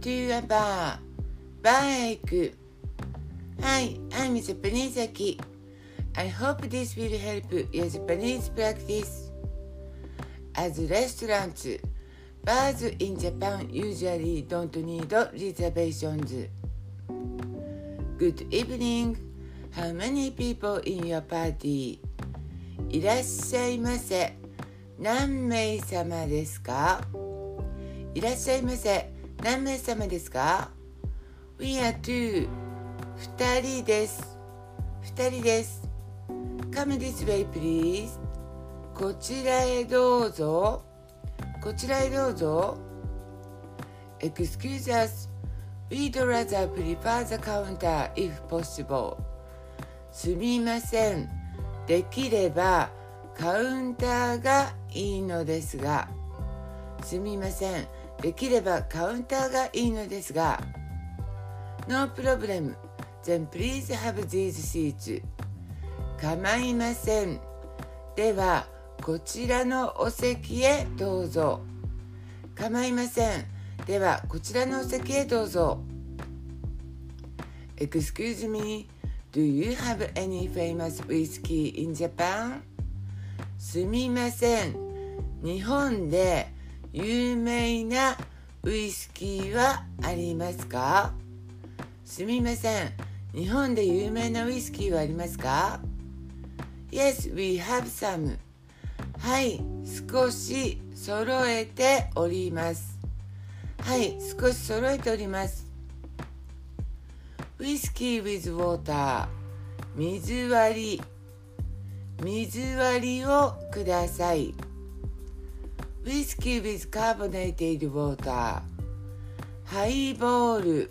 to a bar バーへ行く Hi, I'm Japanese Aki I hope this will help your Japanese practice As restaurants, bars in Japan usually don't need reservations Good evening How many people in your party? いらっしゃいませ何名様ですかいらっしゃいませ何名様ですか ?We are two 二人です二人です Come this way please こちらへどうぞこちらへどうぞ Excuse us We'd rather prefer the counter if possible すみませんできればカウンターがいいのですがすみませんできればカウンターがいいのですが No problem then please have these seats 構いませんではこちらのお席へどうぞ構いませんではこちらのお席へどうぞ Excuse me Do you have any famous whiskey in Japan? すみません日本で有名なウイスキーはありますか？すみません。日本で有名なウイスキーはありますか？Yes, we have some. はい少し揃えております。はい少し揃えております。ウイスキー with water. 水割り。水割りをください。ウイスキー with carbonated water. ハイボール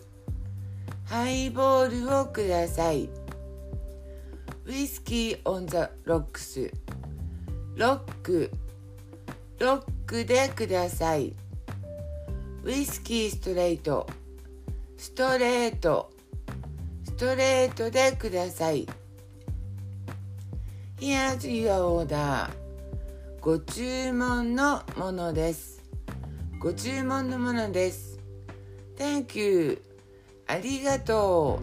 ハイボールをください。ウイスキー on the rocks. ロックロックでください。ウイスキーストレートストレートストレートでください。Here's your order. ご注文のものですご注文のものです Thank you ありがと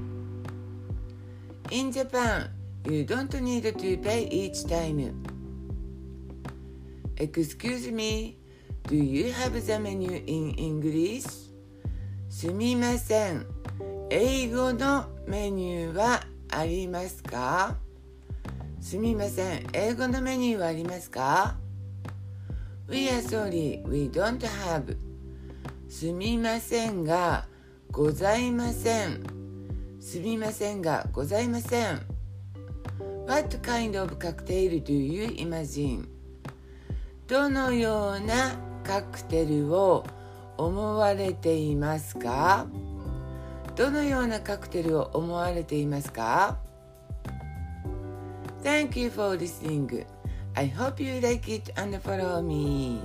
う In Japan you don't need to pay each time Excuse me Do you have the menu in English? すみません英語のメニューはありますかすみません英語のメニューはありますか We are sorry, we don't have すみませんがございませんすみませんがございません What kind of cocktail do you imagine? どのようなカクテルを思われていますかどのようなカクテルを思われていますか Thank you for listening. I hope you like it and follow me.